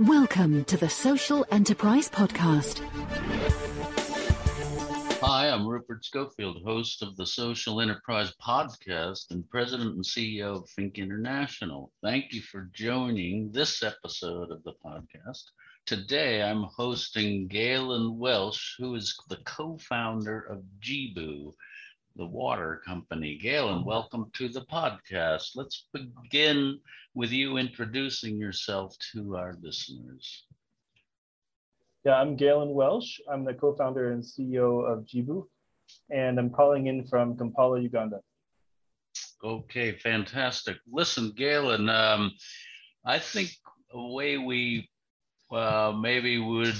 Welcome to the Social Enterprise Podcast. Hi, I'm Rupert Scofield, host of the Social Enterprise Podcast and president and CEO of FINCA International. Thank you for joining this episode of the podcast. Today, I'm hosting Galen Welsch, who is the co founder of Jibu, the water company. Galen, welcome to the podcast. Let's begin with you introducing yourself to our listeners. Yeah, I'm Galen Welsch. I'm the co-founder and CEO of Jibu, and I'm calling in from Kampala, Uganda. Okay, fantastic. Listen, Galen, um, I think a way we uh, maybe would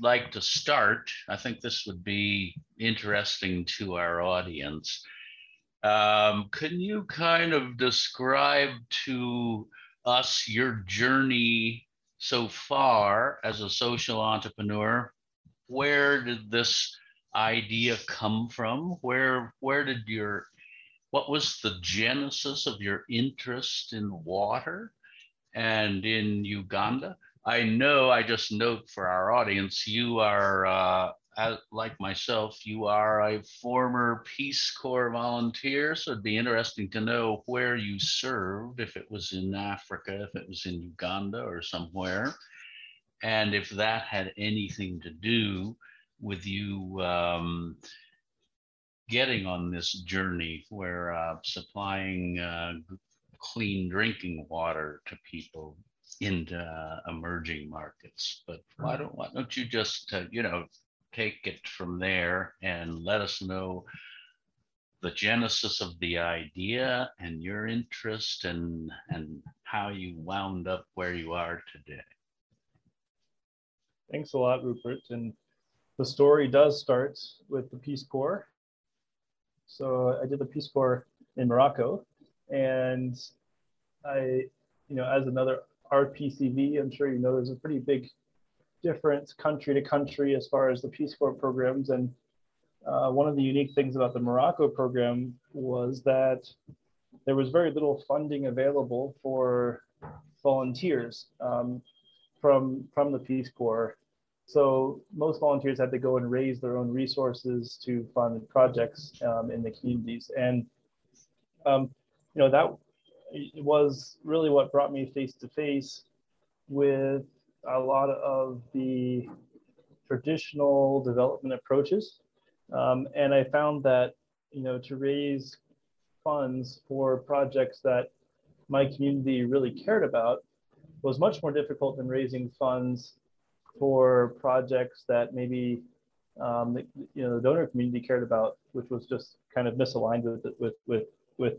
like to start, I think this would be interesting to our audience. Um, can you kind of describe to us your journey so far as a social entrepreneur? Where did this idea come from? Where where did your what was the genesis of your interest in water and in Uganda? I know, I just note for our audience, you are, uh, like myself, you are a former Peace Corps volunteer. So it'd be interesting to know where you served, if it was in Africa, if it was in Uganda or somewhere, and if that had anything to do with you um, getting on this journey where uh, supplying uh, clean drinking water to people into uh, emerging markets. But why don't why don't you just uh, you know take it from there and let us know the genesis of the idea and your interest and and how you wound up where you are today. Thanks a lot, Rupert. And the story does start with the Peace Corps. So I did the Peace Corps in Morocco, and I, you know, as another RPCV, I'm sure you know there's a pretty big difference country to country as far as the Peace Corps programs. And uh, one of the unique things about the Morocco program was that there was very little funding available for volunteers um, from, from the Peace Corps. So most volunteers had to go and raise their own resources to fund projects um, in the communities. And um, you know that was really what brought me face to face with a lot of the traditional development approaches. Um, and I found that, you know, to raise funds for projects that my community really cared about was much more difficult than raising funds for projects that maybe um, the, you know the donor community cared about, which was just kind of misaligned with with with with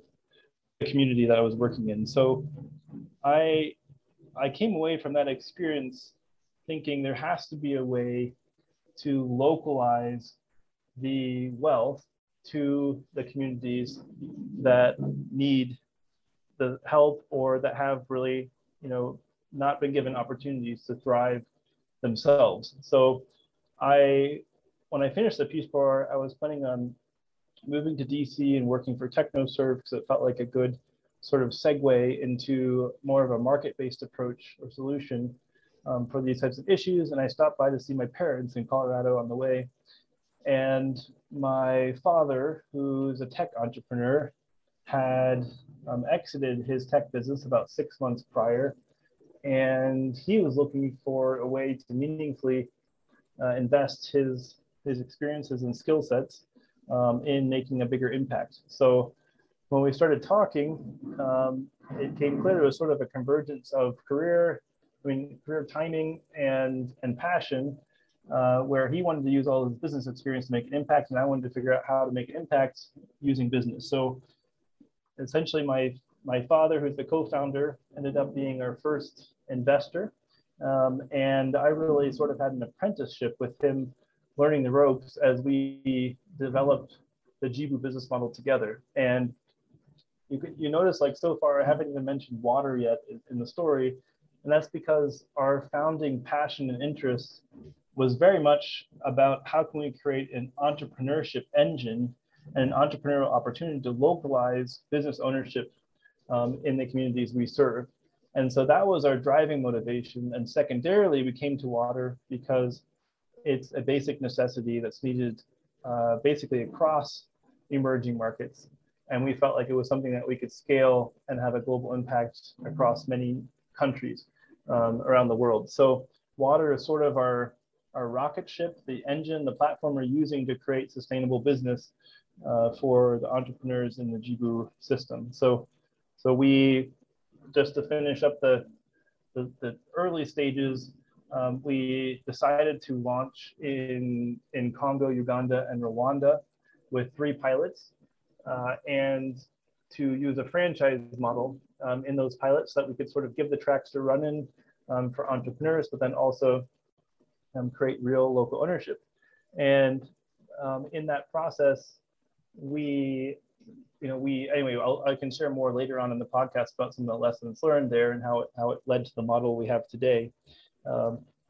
the community that I was working in. So I I came away from that experience thinking there has to be a way to localize the wealth to the communities that need the help or that have really, you know, not been given opportunities to thrive themselves. So I when I finished the Peace Corps, I was planning on moving to DC and working for TechnoServe because it felt like a good sort of segue into more of a market-based approach or solution um, for these types of issues. And I stopped by to see my parents in Colorado on the way. And my father, who's a tech entrepreneur, had um, exited his tech business about six months prior. And he was looking for a way to meaningfully uh, invest his, his experiences and skill sets um, in making a bigger impact. So when we started talking, um, it came clear it was sort of a convergence of career, I mean, career timing and and passion, uh, where he wanted to use all his business experience to make an impact, and I wanted to figure out how to make an impact using business. So essentially, my my father, who's the co-founder, ended up being our first investor, um, and I really sort of had an apprenticeship with him learning the ropes as we developed the Jibu business model together. And you, you notice like so far I haven't even mentioned water yet in the story. And that's because our founding passion and interest was very much about how can we create an entrepreneurship engine and an entrepreneurial opportunity to localize business ownership um, in the communities we serve. And so that was our driving motivation. And secondarily, we came to water because it's a basic necessity that's needed uh, basically across emerging markets. And we felt like it was something that we could scale and have a global impact across many countries um, around the world. So water is sort of our, our rocket ship, the engine, the platform we're using to create sustainable business uh, for the entrepreneurs in the Jibu system. So, so we, just to finish up the, the, the early stages, um, we decided to launch in, in Congo, Uganda, and Rwanda with three pilots uh, and to use a franchise model um, in those pilots so that we could sort of give the tracks to run in um, for entrepreneurs, but then also um, create real local ownership. And um, in that process, we, you know, we, anyway, I'll, i can share more later on in the podcast about some of the lessons learned there and how it, how it led to the model we have today.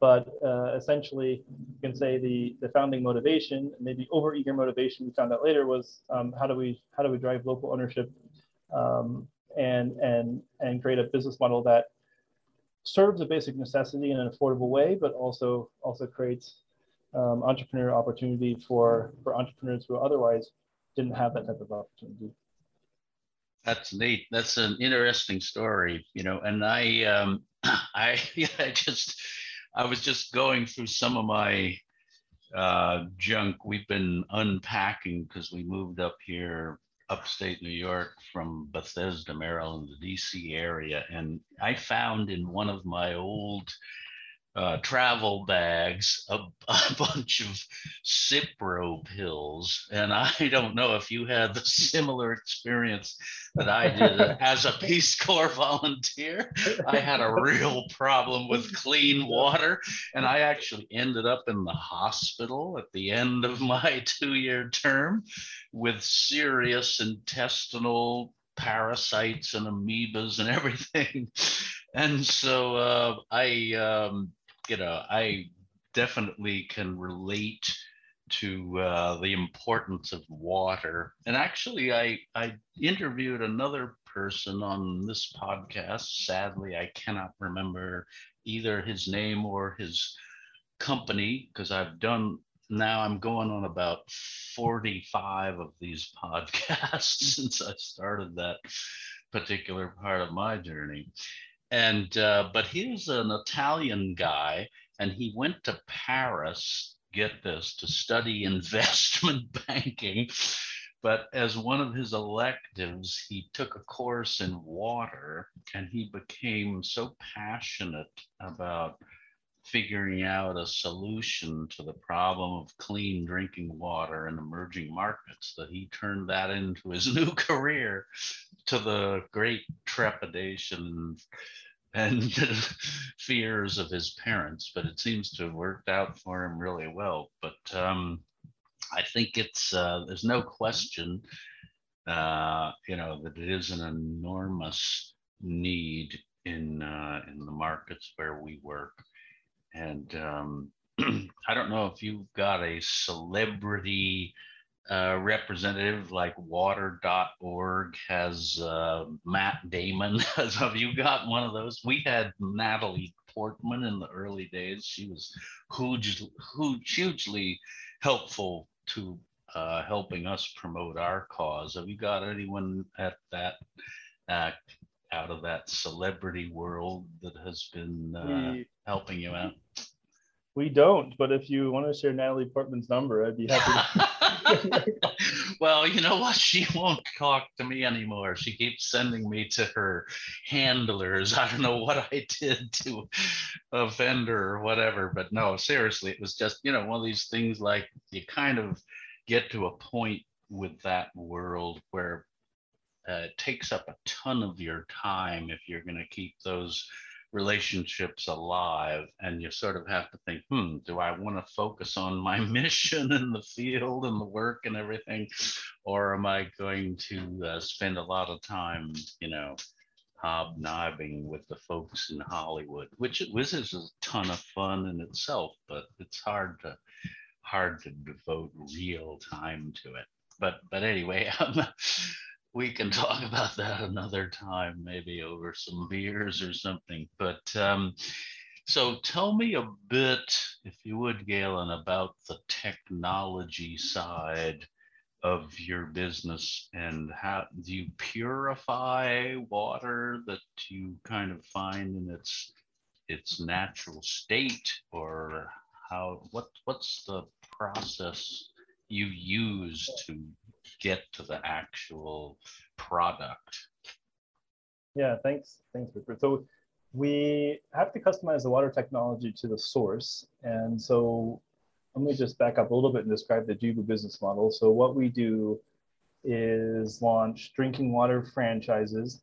But uh, essentially, you can say the, the founding motivation, maybe overeager motivation, we found out later was um, how do we how do we drive local ownership um, and and and create a business model that serves a basic necessity in an affordable way, but also also creates um, entrepreneur opportunity for for entrepreneurs who otherwise didn't have that type of opportunity. That's neat. That's an interesting story, you know. And I, um, I, I just, I was just going through some of my uh, junk. We've been unpacking because we moved up here, upstate New York, from Bethesda, Maryland, the D.C. area, and I found in one of my old uh, travel bags, a, a, bunch of Cipro pills. And I don't know if you had the similar experience that I did as a Peace Corps volunteer. I had a real problem with clean water. And I actually ended up in the hospital at the end of my two year term with serious intestinal parasites and amoebas and everything. And so uh, I um, you know, I definitely can relate to uh, the importance of water. And actually, I, I interviewed another person on this podcast. Sadly, I cannot remember either his name or his company because I've done now I'm going on about 45 of these podcasts since I started that particular part of my journey and uh, but he's an Italian guy, and he went to Paris. Get this to study investment banking, but as one of his electives, he took a course in water, and he became so passionate about figuring out a solution to the problem of clean drinking water in emerging markets that he turned that into his new career to the great trepidation and fears of his parents, but it seems to have worked out for him really well. But um, I think it's uh, there's no question, uh, you know, that it is an enormous need in uh, in the markets where we work, and um, I don't know if you've got a celebrity uh, representative like water.org has uh, Matt Damon. Have you got one of those? We had Natalie Portman in the early days. She was huge, huge, hugely helpful to uh, helping us promote our cause. Have you got anyone at that uh, out of that celebrity world that has been uh, we, helping you out? We don't, but if you want to share Natalie Portman's number, I'd be happy. well, you know what? She won't talk to me anymore. She keeps sending me to her handlers. I don't know what I did to offend her or whatever, but no, seriously, it was just, you know, one of these things like you kind of get to a point with that world where uh, it takes up a ton of your time if you're going to keep those relationships alive and you sort of have to think hmm do i want to focus on my mission in the field and the work and everything or am i going to uh, spend a lot of time you know hobnobbing with the folks in hollywood? Which which is a ton of fun in itself but it's hard to hard to devote real time to it. But but anyway we can talk about that another time, maybe over some beers or something. But um, so tell me a bit, if you would, Galen, about the technology side of your business and how do you purify water that you kind of find in its its natural state or how what what's the process you use to get to the actual product yeah thanks thanks Rupert. so we have to customize the water technology to the source and so let me just back up a little bit and describe the Jibu business model. So what we do is launch drinking water franchises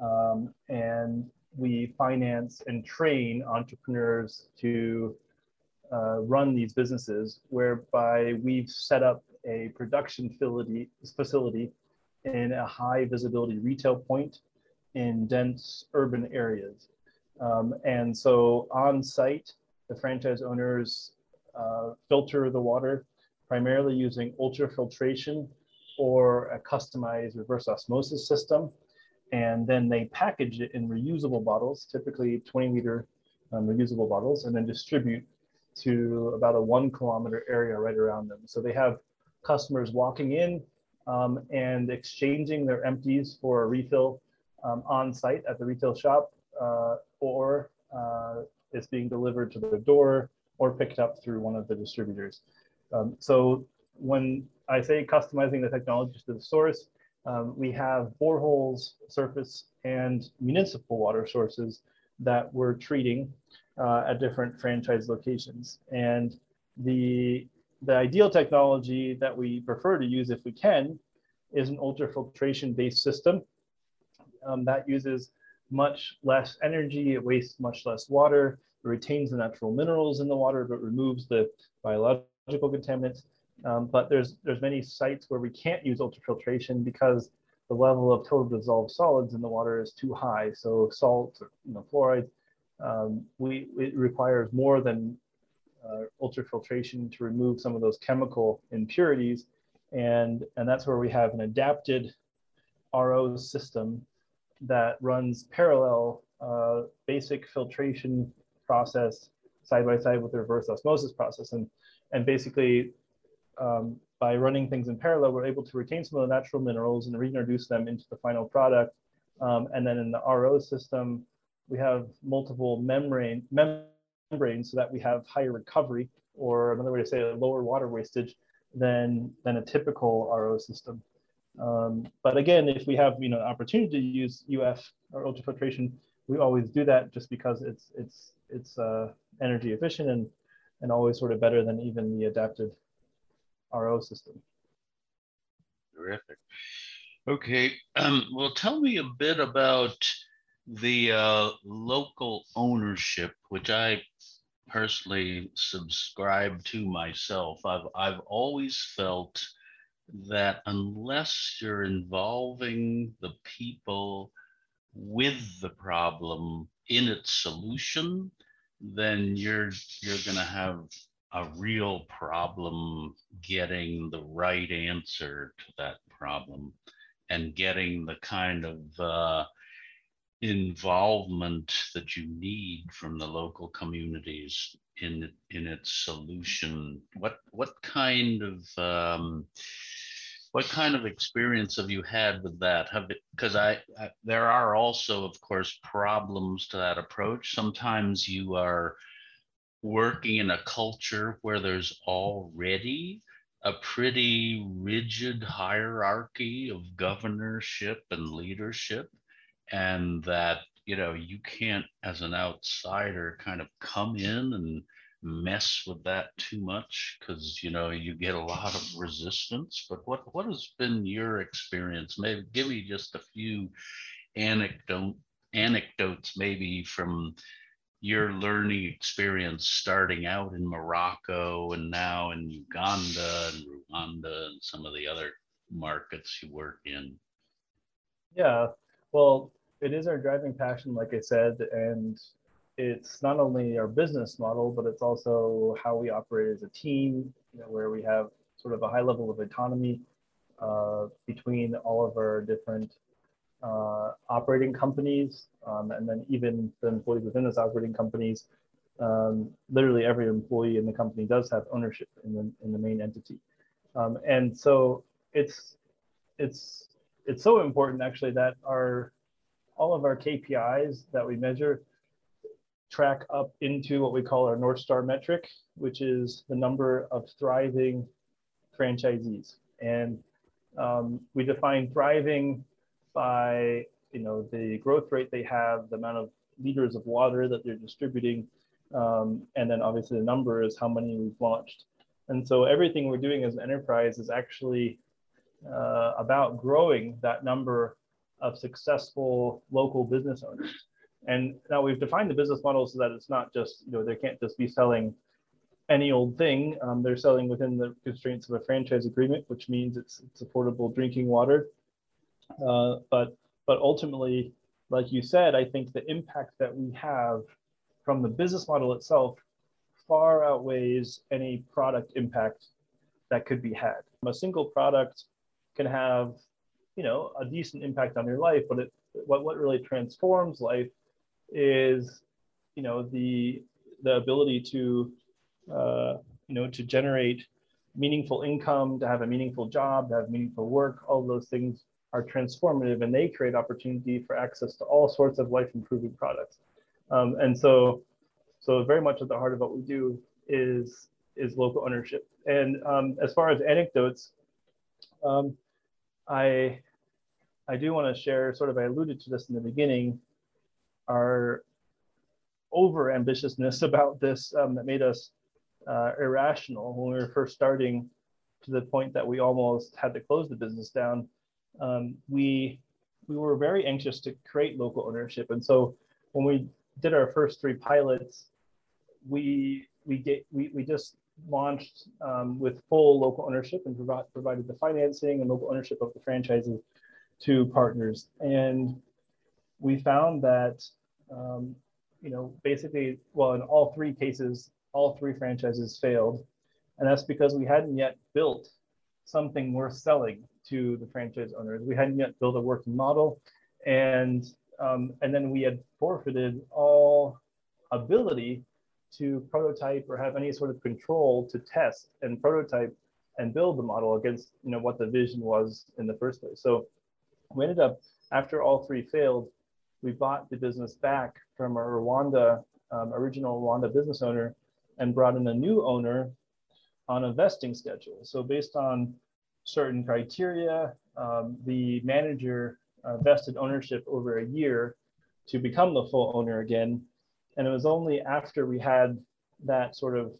um, and we finance and train entrepreneurs to uh, run these businesses whereby we've set up a production facility, facility in a high visibility retail point in dense urban areas. Um, and so on site, the franchise owners uh, filter the water primarily using ultrafiltration or a customized reverse osmosis system. And then they package it in reusable bottles, typically 20 liter um, reusable bottles, and then distribute to about a one kilometer area right around them. So they have customers walking in um, and exchanging their empties for a refill um, on site at the retail shop, uh, or uh, it's being delivered to their door or picked up through one of the distributors. Um, so when I say customizing the technology to the source, um, we have boreholes, surface, and municipal water sources that we're treating uh, at different franchise locations. And the, the ideal technology that we prefer to use if we can is an ultrafiltration based system um, that uses much less energy, it wastes much less water, it retains the natural minerals in the water, but removes the biological contaminants. Um, but there's there's many sites where we can't use ultrafiltration because the level of total dissolved solids in the water is too high. So salt, or, you know, fluoride, um, we it requires more than uh, ultrafiltration to remove some of those chemical impurities, and and that's where we have an adapted RO system that runs parallel uh, basic filtration process side by side with the reverse osmosis process. And, and basically, um, by running things in parallel, we're able to retain some of the natural minerals and reintroduce them into the final product. Um, and then in the RO system, we have multiple membrane membranes so that we have higher recovery, or another way to say it, lower water wastage than, than a typical RO system. Um, but again, if we have you know opportunity to use UF or ultrafiltration, we always do that just because it's it's it's uh, energy efficient and and always sort of better than even the adapted RO system. Terrific. Okay, um, well, tell me a bit about the uh, local ownership, which I personally subscribe to myself. I've I've always felt that unless you're involving the people with the problem in its solution, then you're you're going to have a real problem getting the right answer to that problem and getting the kind of uh, involvement that you need from the local communities in in its solution. What what kind of um, what kind of experience have you had with that? Have because I, I, there are also of course problems to that approach. Sometimes you are working in a culture where there's already a pretty rigid hierarchy of governorship and leadership and that you know you can't as an outsider kind of come in and mess with that too much because you know you get a lot of resistance. But what what has been your experience? Maybe give me just a few anecdote anecdotes maybe from your learning experience starting out in Morocco and now in Uganda and Rwanda and some of the other markets you work in. Yeah well it is our driving passion like i said and it's not only our business model, but it's also how we operate as a team, you know, where we have sort of a high level of autonomy uh, between all of our different uh, operating companies, um, and then even the employees within those operating companies. Um, literally every employee in the company does have ownership in the, in the main entity. Um, and so it's, it's, it's so important actually that our, all of our KPIs that we measure track up into what we call our North Star metric, which is the number of thriving franchisees. And um, we define thriving by you know the growth rate they have, the amount of liters of water that they're distributing, um, and then obviously the number is how many we've launched. And so everything we're doing as an enterprise is actually uh, about growing that number of successful local business owners. And now we've defined the business model so that it's not just, you know, they can't just be selling any old thing. Um, they're selling within the constraints of a franchise agreement, which means it's, it's affordable drinking water. Uh, but but ultimately, like you said, I think the impact that we have from the business model itself far outweighs any product impact that could be had. A single product can have, you know, a decent impact on your life, but it, what what really transforms life is, you know, the the ability to, uh, you know, to generate meaningful income, to have a meaningful job, to have meaningful work. All those things are transformative, and they create opportunity for access to all sorts of life improving products. Um, and so, so very much at the heart of what we do is is local ownership. And um, as far as anecdotes, um, I I do want to share sort of I alluded to this in the beginning our over ambitiousness about this um, that made us uh, irrational when we were first starting to the point that we almost had to close the business down. Um, we we were very anxious to create local ownership, and so when we did our first three pilots, we we get we, we just launched um, with full local ownership and provi- provided the financing and local ownership of the franchises to partners. And we found that, um, you know, basically, well, in all three cases, all three franchises failed. And that's because we hadn't yet built something worth selling to the franchise owners. We hadn't yet built a working model. And, um, and then we had forfeited all ability to prototype or have any sort of control to test and prototype and build the model against you know what the vision was in the first place. So we ended up after all three failed, we bought the business back from our Rwanda, um, original Rwanda business owner and brought in a new owner on a vesting schedule. So based on certain criteria, um, the manager uh, vested ownership over a year to become the full owner again. And it was only after we had that sort of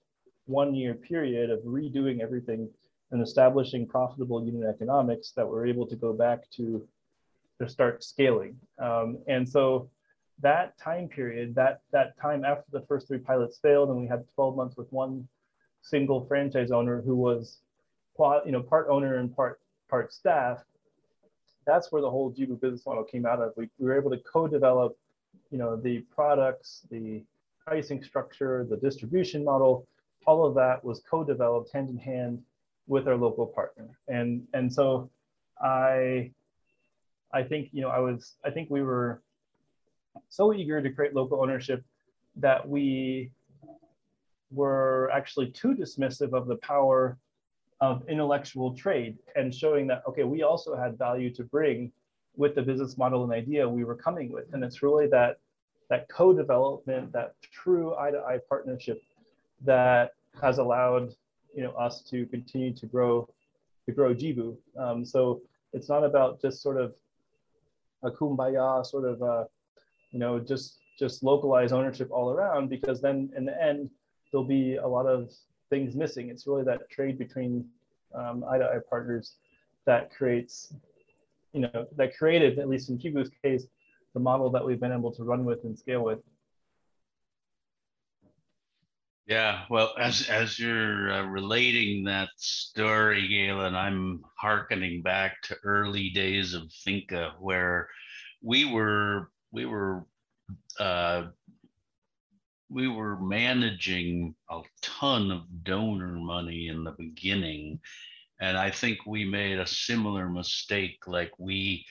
one year period of redoing everything and establishing profitable unit economics that we're able to go back to to start scaling. Um, and so that time period, that that time after the first three pilots failed, and we had 12 months with one single franchise owner who was, you know, part owner and part part staff. That's where the whole Jibu business model came out of. We, we were able to co-develop, you know, the products, the pricing structure, the distribution model. All of that was co-developed hand in hand with our local partner. And and so I I think, you know, I was, I think we were so eager to create local ownership that we were actually too dismissive of the power of intellectual trade and showing that, okay, we also had value to bring with the business model and idea we were coming with. And it's really that, that co-development, that true eye-to-eye partnership that has allowed you know, us to continue to grow, to grow Jibu. Um, so it's not about just sort of a kumbaya sort of, you know, just just localize ownership all around because then in the end there'll be a lot of things missing. It's really that trade between um, eye to eye partners that creates, you know, that created at least in Jibu's case the model that we've been able to run with and scale with. Yeah, well, as as you're uh, relating that story, Galen, I'm hearkening back to early days of Finca, where we were we were uh, we were managing a ton of donor money in the beginning, and I think we made a similar mistake. Like we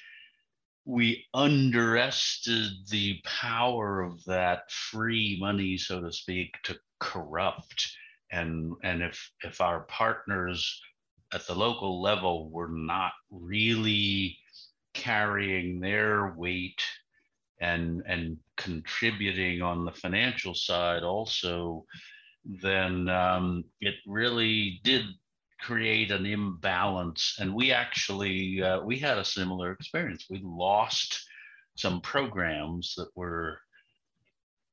we underestimated the power of that free money, so to speak, to corrupt. And and if if our partners at the local level were not really carrying their weight and and contributing on the financial side also, then um, it really did create an imbalance. And we actually uh, we had a similar experience. We lost some programs that were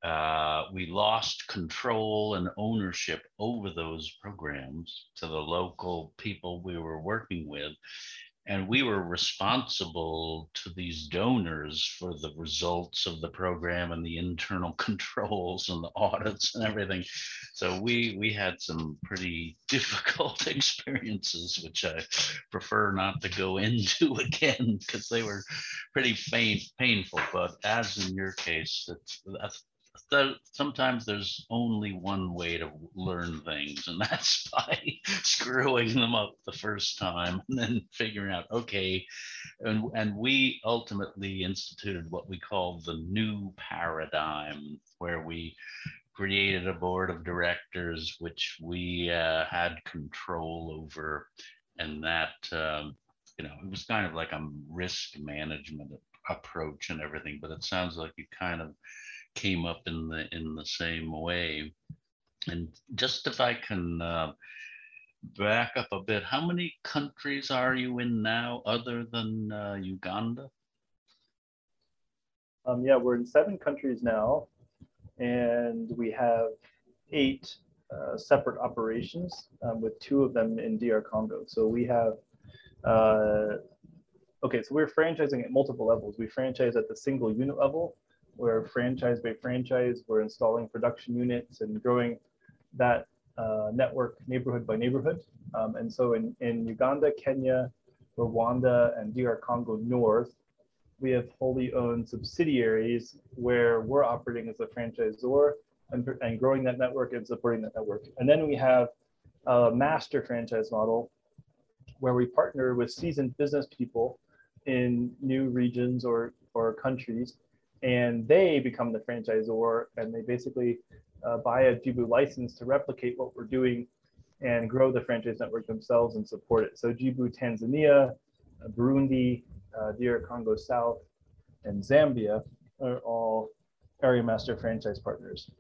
uh, we lost control and ownership over those programs to the local people we were working with and we were responsible to these donors for the results of the program and the internal controls and the audits and everything. So we we had some pretty difficult experiences which i prefer not to go into again because they were pretty pain, painful. But as in your case it's that's so sometimes there's only one way to learn things, and that's by screwing them up the first time and then figuring out, okay. And, and we ultimately instituted what we call the new paradigm, where we created a board of directors, which we uh, had control over. And that, um, you know, it was kind of like a risk management approach and everything, but it sounds like you kind of came up in the in the same way. And just if I can uh, back up a bit, how many countries are you in now other than uh, Uganda? Um, yeah, we're in seven countries now, and we have eight uh, separate operations, um, with two of them in DR Congo. So we have, uh, okay, so we're franchising at multiple levels. We franchise at the single unit level, we're franchise by franchise. We're installing production units and growing that uh, network neighborhood by neighborhood. Um, and so in, in Uganda, Kenya, Rwanda, and DR Congo North, we have wholly owned subsidiaries where we're operating as a franchisor and, and growing that network and supporting that network. And then we have a master franchise model where we partner with seasoned business people in new regions or, or countries and they become the franchisor and they basically uh, buy a Jibu license to replicate what we're doing and grow the franchise network themselves and support it. So Jibu Tanzania, uh, Burundi, uh, Congo South, and Zambia are all area master franchise partners.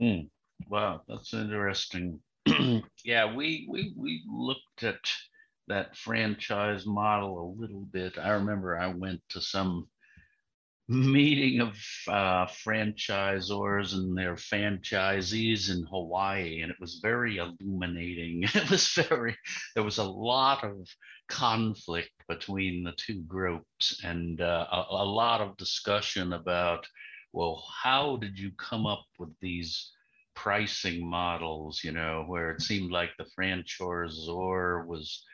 Mm. Wow, that's interesting. yeah, we, we we looked at that franchise model a little bit. I remember I went to some meeting of uh, franchisors and their franchisees in Hawaii, and it was very illuminating. It was very, there was a lot of conflict between the two groups and uh, a, a lot of discussion about, well, how did you come up with these pricing models, you know, where it seemed like the franchisor was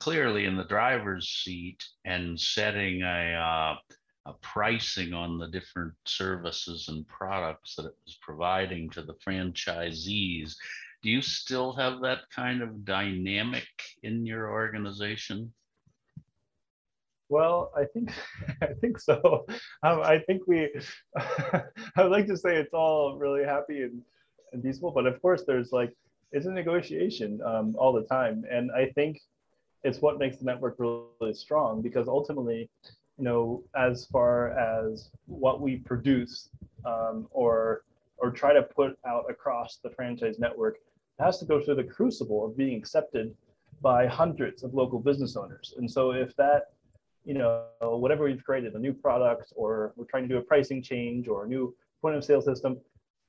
clearly in the driver's seat and setting a, uh, a pricing on the different services and products that it was providing to the franchisees. Do you still have that kind of dynamic in your organization? Well, I think I think so. Um, I think we. I would like to say it's all really happy and, and peaceful, but of course, there's like it's a negotiation um, all the time, and I think it's what makes the network really strong because ultimately, you know, as far as what we produce um, or or try to put out across the franchise network, it has to go through the crucible of being accepted by hundreds of local business owners. And so if that, you know, whatever we've created, a new product, or we're trying to do a pricing change or a new point of sale system,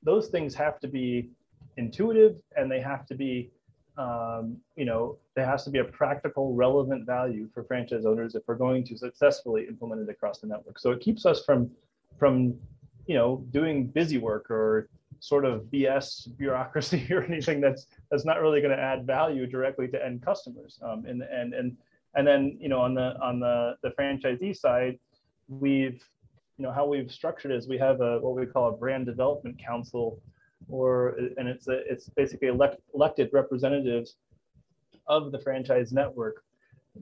those things have to be intuitive and they have to be um, you know, there has to be a practical, relevant value for franchise owners if we're going to successfully implement it across the network. So it keeps us from, from, you know, doing busy work or sort of BS bureaucracy or anything that's that's not really going to add value directly to end customers. Um, and and and and then you know on the on the the franchisee side, we've you know how we've structured is we have a what we call a brand development council or and it's a, it's basically elect, elected representatives of the franchise network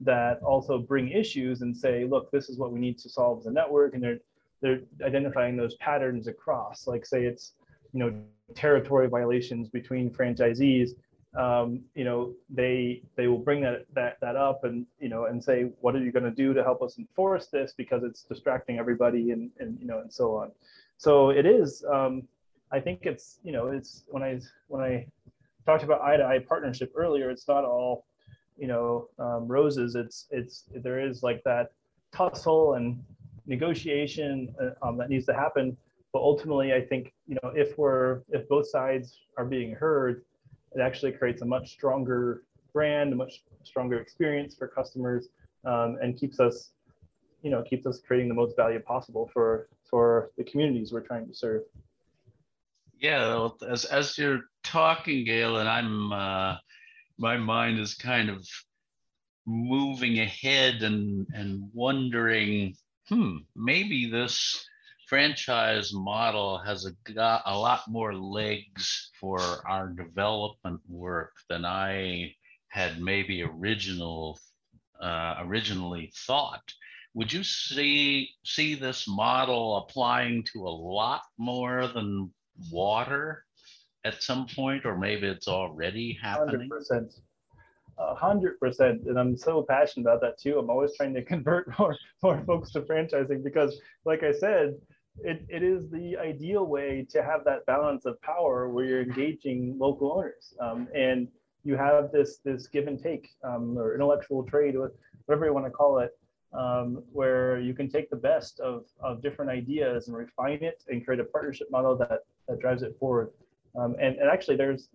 that also bring issues and say, look, this is what we need to solve as a network, and they're they're identifying those patterns across. Like say it's you know territory violations between franchisees. Um, you know they they will bring that that that up and you know and say what are you going to do to help us enforce this because it's distracting everybody and and you know and so on. So it is. Um, I think it's you know it's when I when I talked about eye to eye partnership earlier, it's not all you know um, roses. It's it's there is like that tussle and negotiation uh, um, that needs to happen. But ultimately i think you know if we're if both sides are being heard it actually creates a much stronger brand a much stronger experience for customers um, and keeps us you know keeps us creating the most value possible for for the communities we're trying to serve yeah as as you're talking Galen i'm uh my mind is kind of moving ahead and and wondering, hmm, maybe this franchise model has a got a lot more legs for our development work than I had maybe original uh, originally thought. Would you see see this model applying to a lot more than water? at some point, or maybe it's already happening? 100%. A hundred percent, and I'm so passionate about that too. I'm always trying to convert more more folks to franchising because, like I said, it, it is the ideal way to have that balance of power where you're engaging local owners um, and you have this this give and take um, or intellectual trade, whatever you want to call it, um, where you can take the best of, of different ideas and refine it and create a partnership model that that drives it forward. Um, and, and actually there's,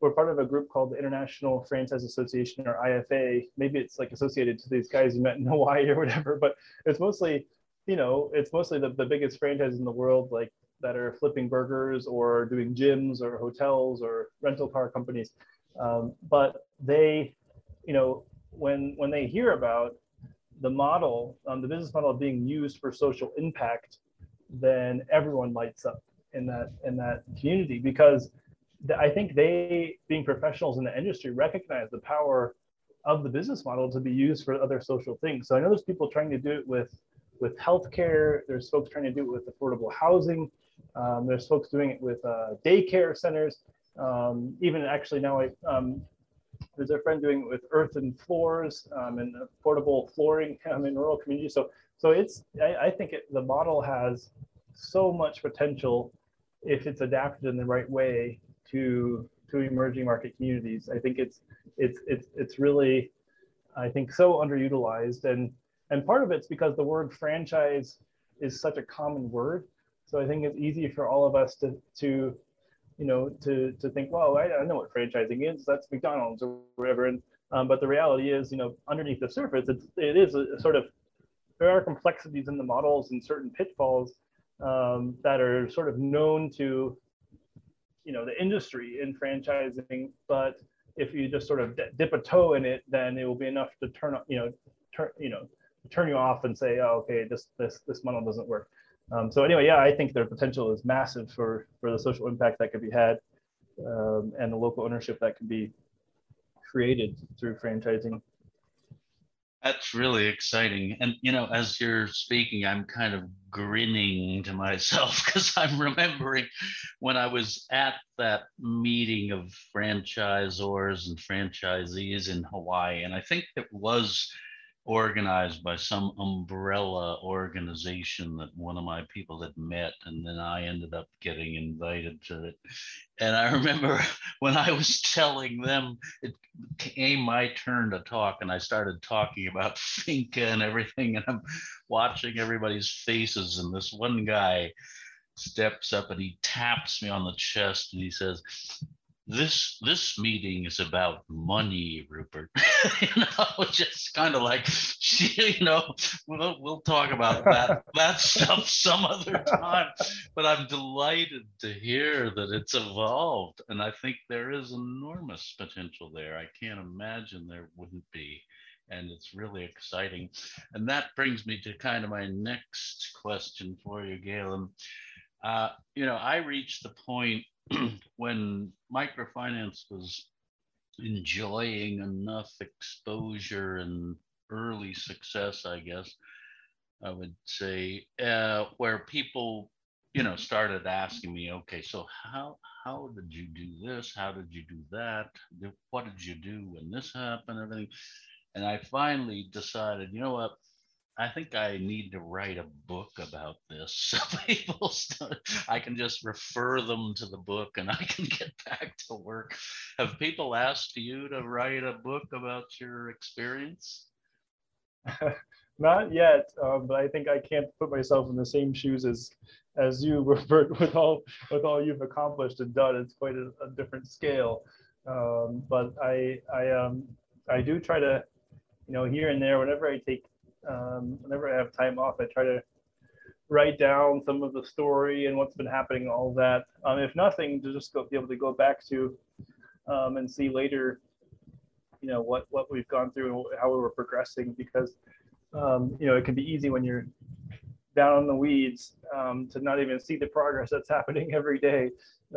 we're part of a group called the International Franchise Association or IFA. Maybe it's like associated to these guys you met in Hawaii or whatever, but it's mostly, you know, it's mostly the, the biggest franchises in the world, like that are flipping burgers or doing gyms or hotels or rental car companies. Um, but they, you know, when when they hear about the model, um, the business model being used for social impact, then everyone lights up in that in that community because I think they, being professionals in the industry, recognize the power of the business model to be used for other social things. So I know there's people trying to do it with with healthcare. There's folks trying to do it with affordable housing. Um, there's folks doing it with uh, daycare centers. Um, even actually now, I, um, there's a friend doing it with earthen floors um, and affordable flooring in rural communities. So so it's I, I think it, the model has so much potential if it's adapted in the right way to to emerging market communities. I think it's it's it's it's really I think so underutilized and and part of it's because the word franchise is such a common word. So I think it's easy for all of us to to you know to to think well I, I know what franchising is that's McDonald's or whatever and um, but the reality is you know underneath the surface it's it is a, a sort of there are complexities in the models and certain pitfalls um, that are sort of known to you know the industry in franchising but if you just sort of dip a toe in it then it will be enough to turn you know turn you know turn you off and say oh, okay this this this model doesn't work. Um, so anyway yeah i think their potential is massive for for the social impact that could be had um, and the local ownership that could be created through franchising that's really exciting. And, you know, as you're speaking, I'm kind of grinning to myself because I'm remembering when I was at that meeting of franchisors and franchisees in Hawaii. And I think it was organized by some umbrella organization that one of my people had met and then i ended up getting invited to it. And i remember when i was telling them it came my turn to talk and i started talking about finca and everything and i'm watching everybody's faces and this one guy steps up and he taps me on the chest and he says this this meeting is about money, Rupert. you know, just kind of like, you know, we'll we'll talk about that that stuff some other time. But I'm delighted to hear that it's evolved, and I think there is enormous potential there. I can't imagine there wouldn't be, and it's really exciting. And that brings me to kind of my next question for you, Galen. Uh, you know, I reached the point when microfinance was enjoying enough exposure and early success, I guess I would say, uh, where people, you know, started asking me, okay, so how how did you do this? How did you do that? What did you do when this happened? Everything, and I finally decided, you know what? I think I need to write a book about this so people I can just refer them to the book and I can get back to work. Have people asked you to write a book about your experience? Not yet, um, but I think I can't put myself in the same shoes as as you, Robert, with all with all you've accomplished and done. It's quite a, a different scale. Um, but I I um I do try to, you know, here and there, whenever I take um, whenever I have time off, I try to write down some of the story and what's been happening, all that. Um, if nothing, to just go be able to go back to um, and see later, you know, what what we've gone through and how we were progressing. Because um, you know, it can be easy when you're down in the weeds um, to not even see the progress that's happening every day.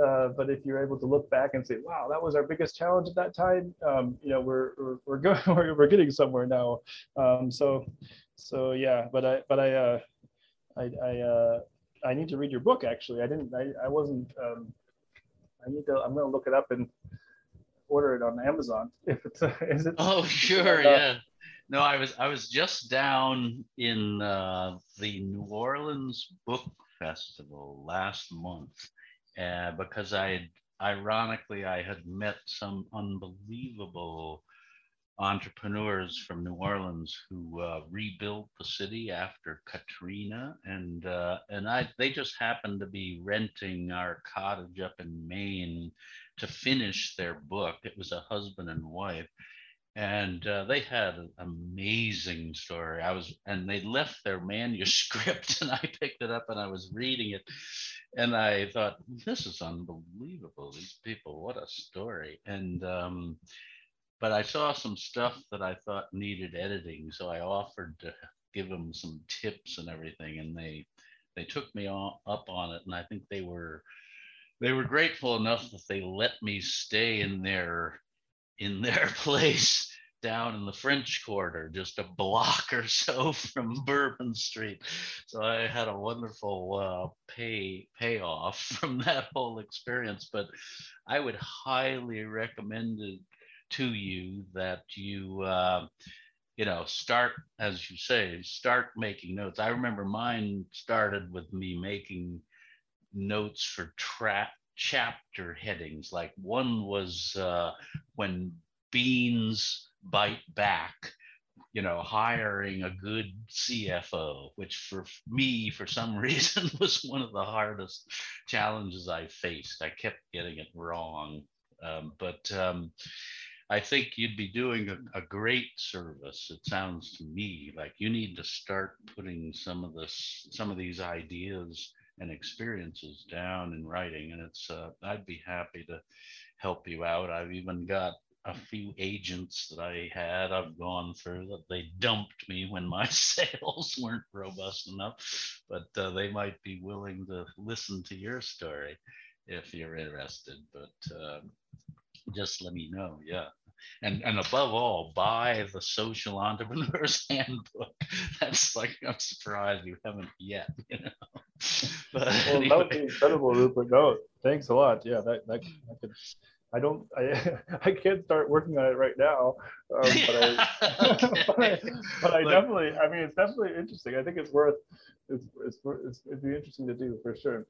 Uh, but if you're able to look back and say, "Wow, that was our biggest challenge at that time," um, you know, we're we're we're, going, we're, we're getting somewhere now. Um, so, so yeah. But I but I uh, I I, uh, I need to read your book. Actually, I didn't. I I wasn't. Um, I need to. I'm going to look it up and order it on Amazon. If it's is it? Oh sure, yeah. No, I was I was just down in uh, the New Orleans Book Festival last month uh, because I ironically, I had met some unbelievable entrepreneurs from New Orleans who uh, rebuilt the city after Katrina, and uh, and I they just happened to be renting our cottage up in Maine to finish their book. It was a husband and wife, and uh, they had an amazing story. I was, and they left their manuscript, and I picked it up and I was reading it, and I thought, this is unbelievable. These people, what a story! And um, but I saw some stuff that I thought needed editing, so I offered to give them some tips and everything, and they they took me on, up on it, and I think they were they were grateful enough that they let me stay in their in their place down in the French Quarter, just a block or so from Bourbon Street. So I had a wonderful uh, pay payoff from that whole experience. But I would highly recommend it to you that you. Uh, you know, start, as you say, start making notes. I remember mine started with me making notes for trap chapter headings. Like one was uh, when beans bite back, you know, hiring a good CFO, which for me, for some reason, was one of the hardest challenges I faced. I kept getting it wrong. Um, but um, I think you'd be doing a, a, great service. It sounds to me like you need to start putting some of this, some of these ideas and experiences down in writing. And it's, uh, I'd be happy to help you out. I've even got a few agents that I had, I've gone through that they dumped me when my sales weren't robust enough, but uh, they might be willing to listen to your story if you're interested. But uh, just let me know. Yeah. And, and above all, buy the Social Entrepreneur's Handbook. That's like I'm surprised you haven't yet. You know. But well, anyway. that would be incredible, Rupert. No, thanks a lot. Yeah, that that, that could I don't, I, I can't start working on it right now, um, but, I, but I, but I definitely, I mean, it's definitely interesting. I think it's worth, it's, it's, it's it'd be interesting to do for sure.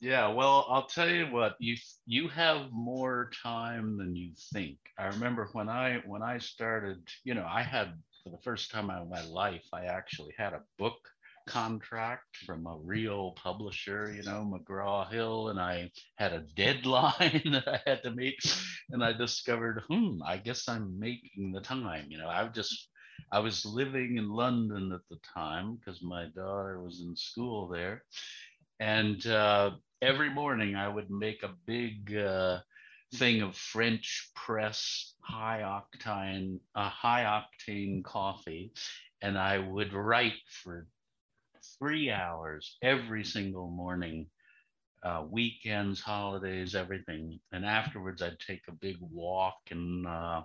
Yeah, well, I'll tell you what, you you have more time than you think. I remember when I when I started, you know, I had for the first time in my life, I actually had a book contract from a real publisher, you know, McGraw Hill, and I had a deadline that I had to meet. And I discovered, hmm, I guess I'm making the time. You know, I just, I was living in London at the time because my daughter was in school there. And uh, every morning I would make a big uh, thing of French press high octane, uh, high octane coffee, and I would write for three hours every single morning uh, weekends, holidays, everything. And afterwards, I'd take a big walk in uh,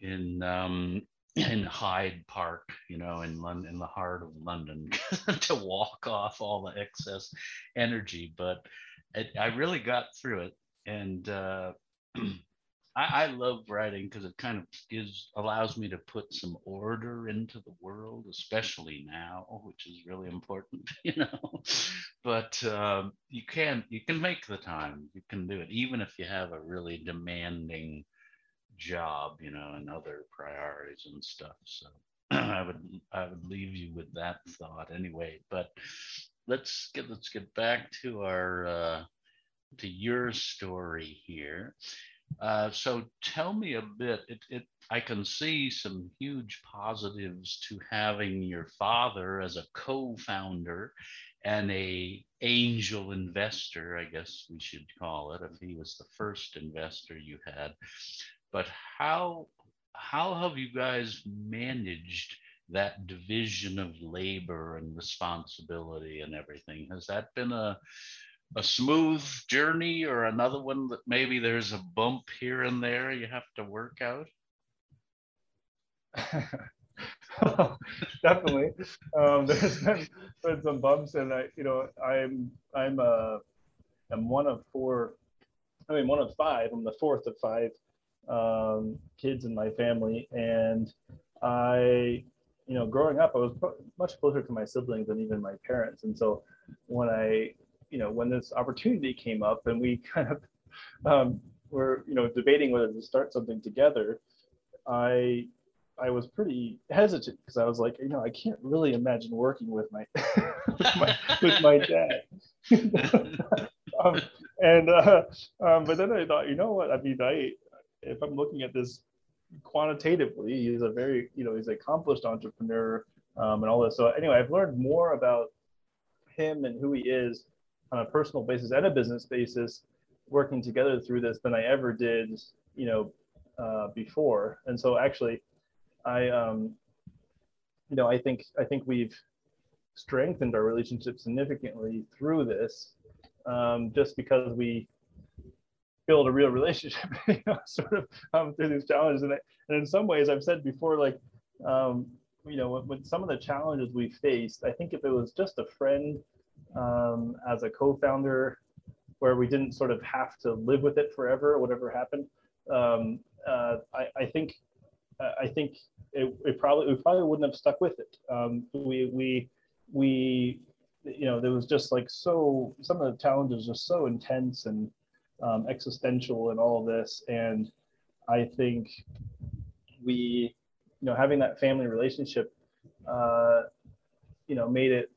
in um, in Hyde Park, you know, in London, in the heart of London, to walk off all the excess energy. But it, I really got through it, and uh, I, I love writing because it kind of gives allows me to put some order into the world, especially now, which is really important, you know. But um, you can you can make the time. You can do it, even if you have a really demanding job, you know, and other priorities and stuff. So I would I would leave you with that thought anyway. But let's get let's get back to our uh, to your story here. Uh, so tell me a bit. It, it, I can see some huge positives to having your father as a co-founder and a angel investor, I guess we should call it, if he was the first investor you had. But how how have you guys managed that division of labor and responsibility and everything? Has that been a a smooth journey or another one that maybe there's a bump here and there you have to work out? Definitely, um, there's been, been, some bumps, and I, you know, I'm I'm uh, I'm one of four. I mean, one of five. I'm the fourth of five um, kids in my family, and I, you know, growing up, I was much closer to my siblings than even my parents, and so when I you know, when this opportunity came up and we kind of um, were, you know, debating whether to start something together, I I was pretty hesitant because I was like, you know, I can't really imagine working with my with, my, with my dad. um, and uh, um, but then I thought, you know what? I mean, I if I'm looking at this quantitatively, he's a very, you know, he's an accomplished entrepreneur um, and all this. So anyway, I've learned more about him and who he is on a personal basis and a business basis working together through this than I ever did, you know, uh, before. And so actually, I, um, you know, I think I think we've strengthened our relationship significantly through this, um, just because we build a real relationship, you know, sort of um, through these challenges. And, and in some ways, I've said before, like, um, you know, with some of the challenges we faced, I think if it was just a friend um, as a co-founder where we didn't sort of have to live with it forever, whatever happened. Um, uh, I, I, think I think it, it, probably we probably wouldn't have stuck with it. Um, we we we you know there was just like so some of the challenges are so intense and um, existential and all of this, and I think we you know having that family relationship uh, you know made it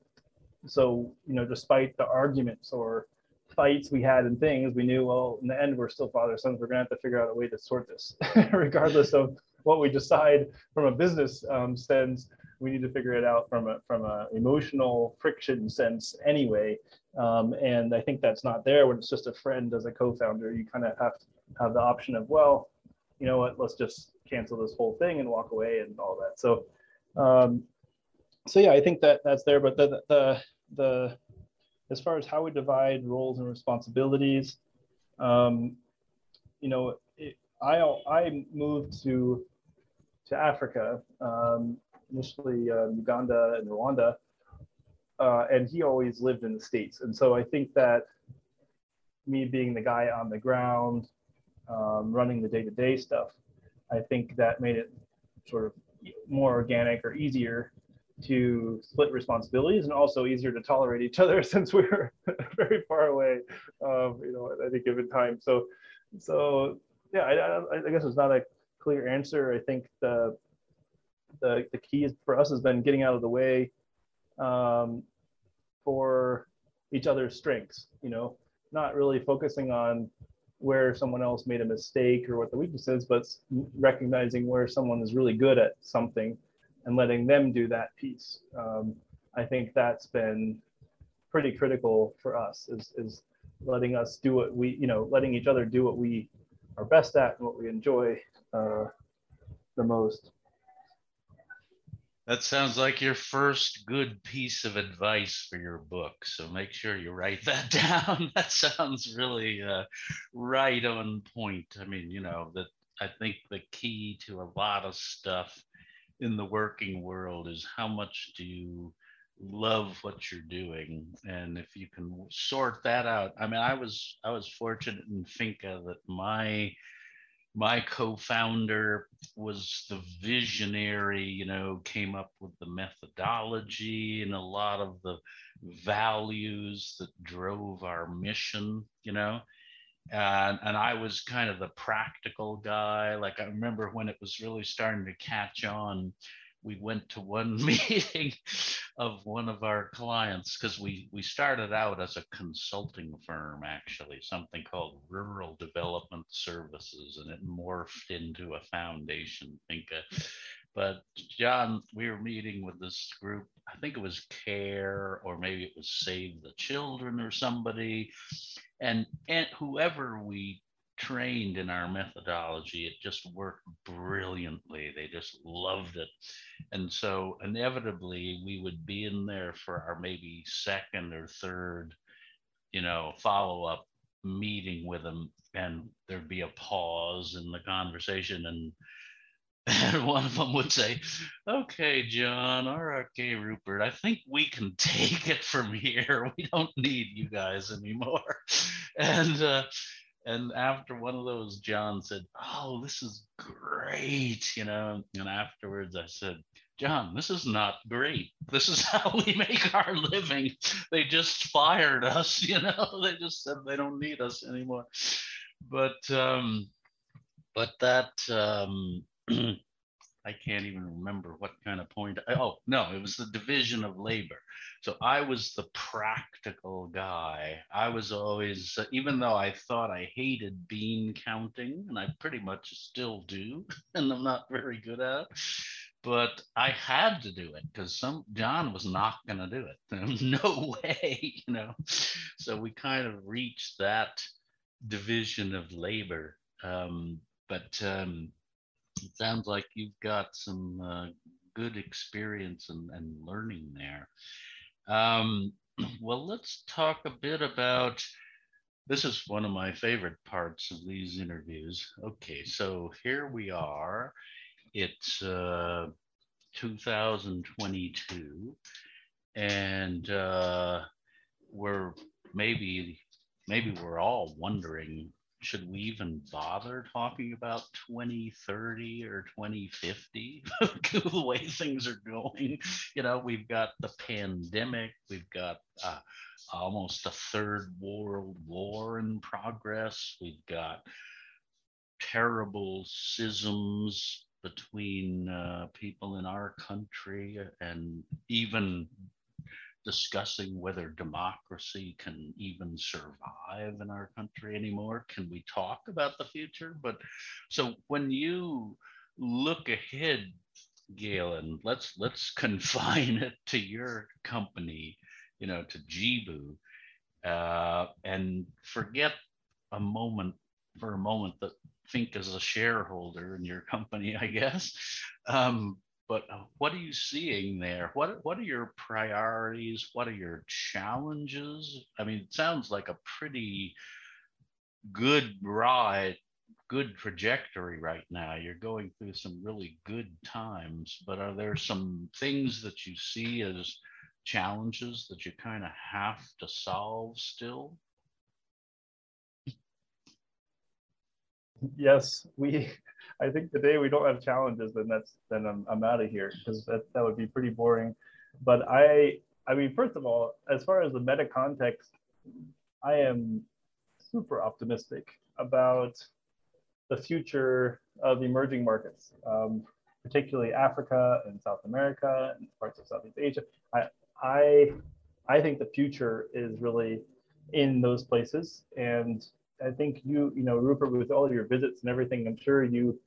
so you know despite the arguments or fights we had and things we knew well in the end we're still father sons we're going to have to figure out a way to sort this regardless of what we decide from a business um, sense we need to figure it out from a from a emotional friction sense anyway. Um, and i think that's not there when it's just a friend as a co-founder. You kind of have to have the option of well you know what let's just cancel this whole thing and walk away and all that. So um, so yeah, I think that that's there. But the the the as far as how we divide roles and responsibilities, um, you know, it, I I moved to to Africa um, initially uh, Uganda and Rwanda, uh, and he always lived in the states. And so I think that me being the guy on the ground, um, running the day to day stuff, I think that made it sort of more organic or easier to split responsibilities and also easier to tolerate each other since we were very far away, um, you know, at any given time. So, so yeah, I, I, guess it's not a clear answer. I think the the the key for us has been getting out of the way um, for each other's strengths. You know, not really focusing on where someone else made a mistake or what the weakness is, but recognizing where someone is really good at something and letting them do that piece. Um, I think that's been pretty critical for us is, is letting us do what we, you know, letting each other do what we are best at and what we enjoy uh, the most. That sounds like your first good piece of advice for your book. So make sure you write that down. that sounds really uh, right on point. I mean, you know, that I think the key to a lot of stuff in the working world is how much do you love what you're doing and if you can sort that out i mean i was i was fortunate in finca that my my co-founder was the visionary you know came up with the methodology and a lot of the values that drove our mission you know? And and i was kind of the practical guy. Like i remember when it was really starting to catch on we went to one meeting of one of our clients because we we started out as a consulting firm actually something called rural development services and it morphed into a foundation finca but john we were meeting with this group i think it was care or maybe it was save the children or somebody and and whoever we trained in our methodology. It just worked brilliantly. They just loved it. And so inevitably we would be in there for our maybe second or third, you know, follow-up meeting with them and there'd be a pause in the conversation and and one of them would say, Okay, John, right, okay, Rupert, I think we can take it from here. We don't need you guys anymore. And uh, and after one of those, John said, Oh, this is great, you know. And afterwards, I said, John, this is not great. This is how we make our living. They just fired us, you know. They just said they don't need us anymore. But um, but that um, I can't even remember what kind of point. oh, no, it was the division of labor. So I was the practical guy. I was always, even though I thought I hated bean counting, and I pretty much still do, and I'm not very good at it, but I had to do it because some John was not going to do it. No way, you know. So we kind of reached that division of labor. Um, but um, it sounds like you've got some uh, good experience and, and learning there. Um, well, let's talk a bit about this is one of my favorite parts of these interviews. Okay, so here we are. It's uh, 2022, and uh, we're maybe maybe we're all wondering should we even bother talking about 2030 or 2050 the way things are going you know we've got the pandemic we've got uh, almost a third world war in progress we've got terrible schisms between uh, people in our country and even discussing whether democracy can even survive in our country anymore. Can we talk about the future? But so when you look ahead, Galen, let's let's confine it to your company, you know, to Jibu, uh, and forget a moment for a moment that think as a shareholder in your company, I guess. Um, but uh, what are you seeing there? What what are your priorities? What are your challenges? I mean, it sounds like a pretty good ride, good trajectory right now. You're going through some really good times, but are there some things that you see as challenges that you kind of have to solve still? Yes, we I think the day we don't have challenges, then that's then I'm, I'm out of here because that, that would be pretty boring. But I I mean, first of all, as far as the meta context, I am super optimistic about the future of emerging markets, um, particularly Africa and South America and parts of Southeast Asia. I I I think the future is really in those places and I think you, you know, Rupert, with all your visits and everything, I'm sure you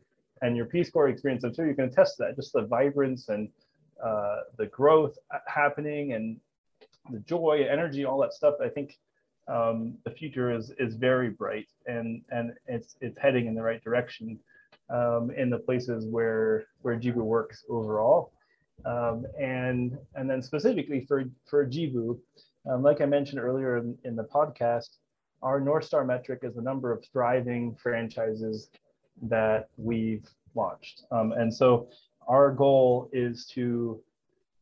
and your Peace Corps experience, I'm sure you can attest to that. Just the vibrance and uh, the growth happening and the joy, energy, all that stuff. I think um, the future is is very bright and and it's it's heading in the right direction um, in the places where where Jibu works overall. Um, and and then specifically for for Jibu, um, like I mentioned earlier in, in, the podcast, our North Star metric is the number of thriving franchises that we've launched. Um, and so our goal is to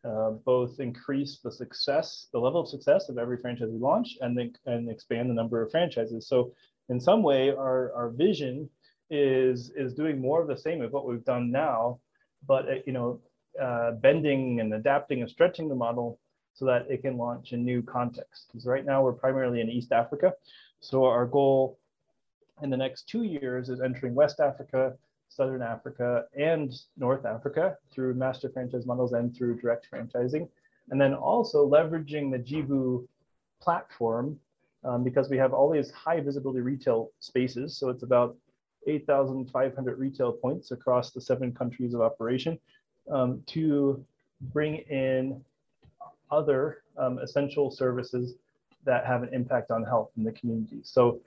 uh, both increase the success, the level of success of every franchise we launch, and then and expand the number of franchises. So in some way, our, our vision is is doing more of the same of what we've done now, but uh, you know, uh, bending and adapting and stretching the model so that it can launch in new contexts. Because right now we're primarily in East Africa, so our goal in the next two years is entering West Africa, Southern Africa, and North Africa through master franchise models and through direct franchising. And then also leveraging the Jibu platform um, because we have all these high visibility retail spaces. So it's about 8,500 retail points across the seven countries of operation um, to bring in other um, essential services that have an impact on health in the community. So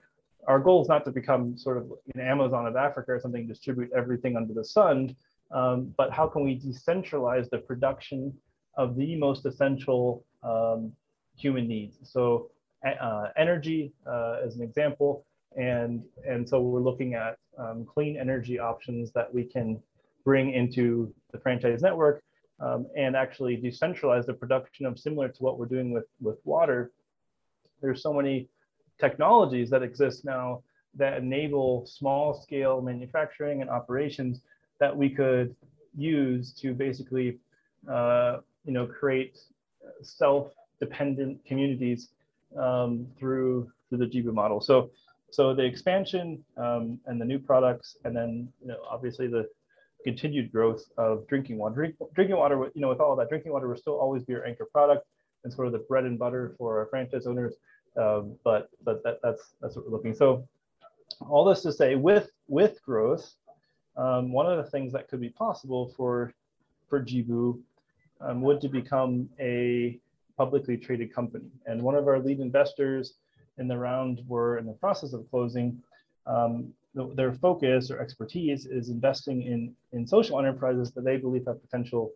our goal is not to become sort of an Amazon of Africa or something, distribute everything under the sun, um, but how can we decentralize the production of the most essential um, human needs? So uh, energy uh, as an example, and, and so we're looking at um, clean energy options that we can bring into the franchise network um, and actually decentralize the production of similar to what we're doing with, with water. There's so many technologies that exist now that enable small scale manufacturing and operations that we could use to basically uh, you know create self-dependent communities um, through through the Jibu model. So so the expansion um, and the new products, and then you know obviously the continued growth of drinking water. Drink, drinking water, you know, with all that, drinking water will still always be our anchor product and sort of the bread and butter for our franchise owners. Um, but but that, that's that's what we're looking. So all this to say, with with growth, um, one of the things that could be possible for for Jibu um, would to become a publicly traded company. And one of our lead investors in the round were in the process of closing. Um, their focus or expertise is investing in in social enterprises that they believe have potential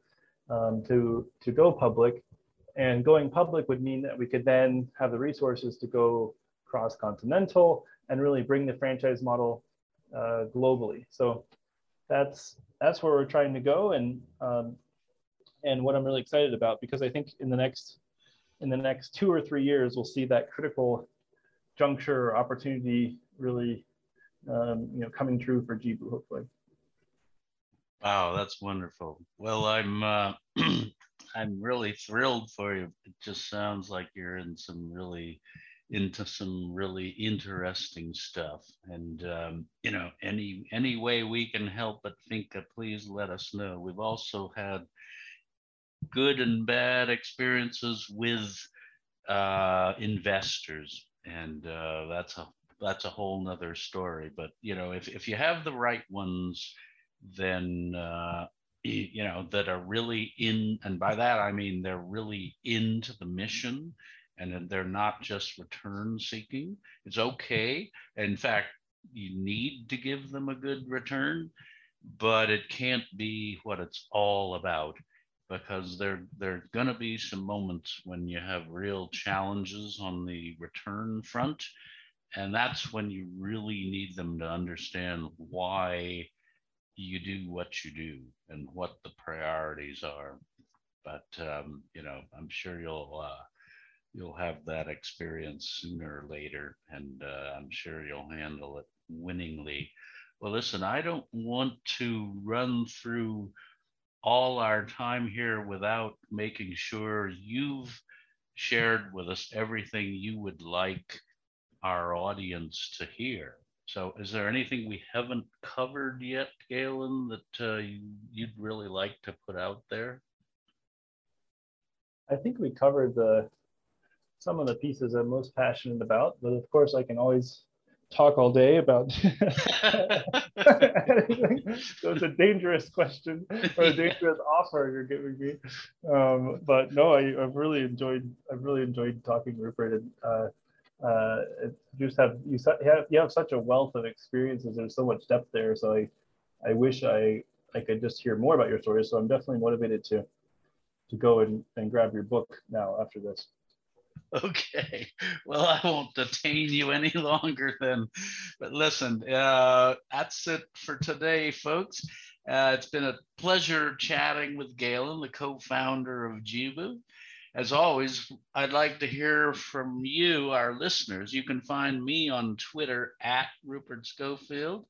um, to to go public and going public would mean that we could then have the resources to go cross-continental and really bring the franchise model uh, globally. So that's that's where we're trying to go, and um, and what I'm really excited about because I think in the next in the next two or three years we'll see that critical juncture or opportunity really um, you know coming true for Jibu hopefully. Wow, that's wonderful. Well, I'm uh, I'm really thrilled for you. It just sounds like you're in some really into some really interesting stuff. And um, you know, any any way we can help but think of, please let us know. We've also had good and bad experiences with uh, investors, and uh, that's a that's a whole nother story. But you know, if if you have the right ones, then uh, you know that are really in and by that i mean they're really into the mm-hmm. mission and they're not just return seeking. It's okay. In fact you need to give them a good return but it can't be what it's all about because there there are going to be some moments when you have real challenges on the return front and that's when you really need them to understand why you do what you do and what the priorities are. But um, you know, I'm sure you'll uh, you'll have that experience sooner or later, and uh, I'm sure you'll handle it winningly. Well, listen, I don't want to run through all our time here without making sure you've shared with us everything you would like our audience to hear. So is there anything we haven't covered yet, Galen, that uh, you, would really like to put out there? I think we covered the some of the pieces I'm most passionate about, but of course I can always talk all day about anything. so it's a dangerous question or a dangerous offer you're giving me. Um, but no, I, have really enjoyed I've really enjoyed talking Rupert and uh, uh, just have you have you have such a wealth of experiences. There's so much depth there. So I, I wish I I could just hear more about your stories. So I'm definitely motivated to to go and, and grab your book now after this. Okay. Well, I won't detain you any longer then. But listen, uh, that's it for today, folks. Uh, it's been a pleasure chatting with Galen, the co-founder of Jibu. As always, I'd like to hear from you, our listeners. You can find me on Twitter at Rupert Scofield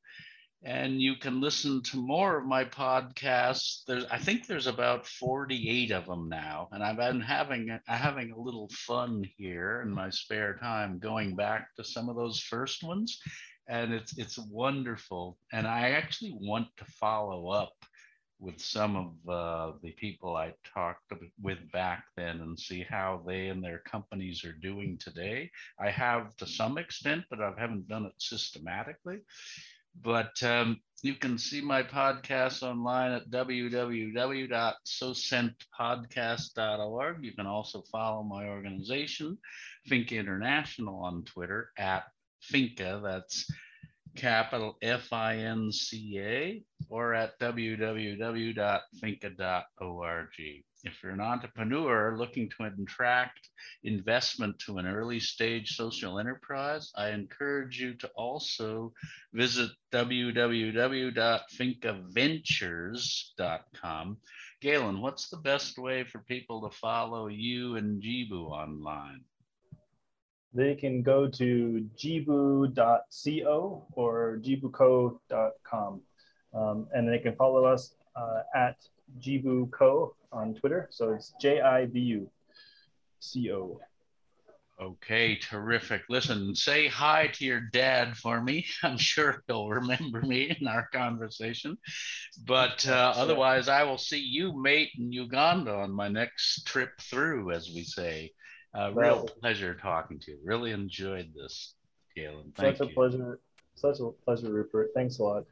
and you can listen to more of my podcasts. There's, I think there's about 48 of them now, and I've been having having a little fun here in my spare time, going back to some of those first ones, and it's it's wonderful. And I actually want to follow up with some of uh, the people I talked with back then and see how they and their companies are doing today. I have to some extent, but I haven't done it systematically. But um, you can see my podcast online at www.socentpodcast.org. You can also follow my organization, Finca International, on Twitter at Finca. That's capital F I N C A, or at www.finca.org. If you're an entrepreneur looking to attract investment to an early stage social enterprise, I encourage you to also visit www.fincaventures.com. Galen, what's the best way for people to follow you and Jibu online? They can go to jibu.co or jibuco.com. Um, and they can follow us uh, at jibuco on Twitter. So it's J I B U C O. Okay, terrific. Listen, say hi to your dad for me. I'm sure he'll remember me in our conversation. But uh, otherwise, I will see you, mate, in Uganda on my next trip through, as we say. Uh, real pleasure talking to you. Really enjoyed this, Galen. Thank Such you. a pleasure. Such a pleasure, Rupert. Thanks a lot.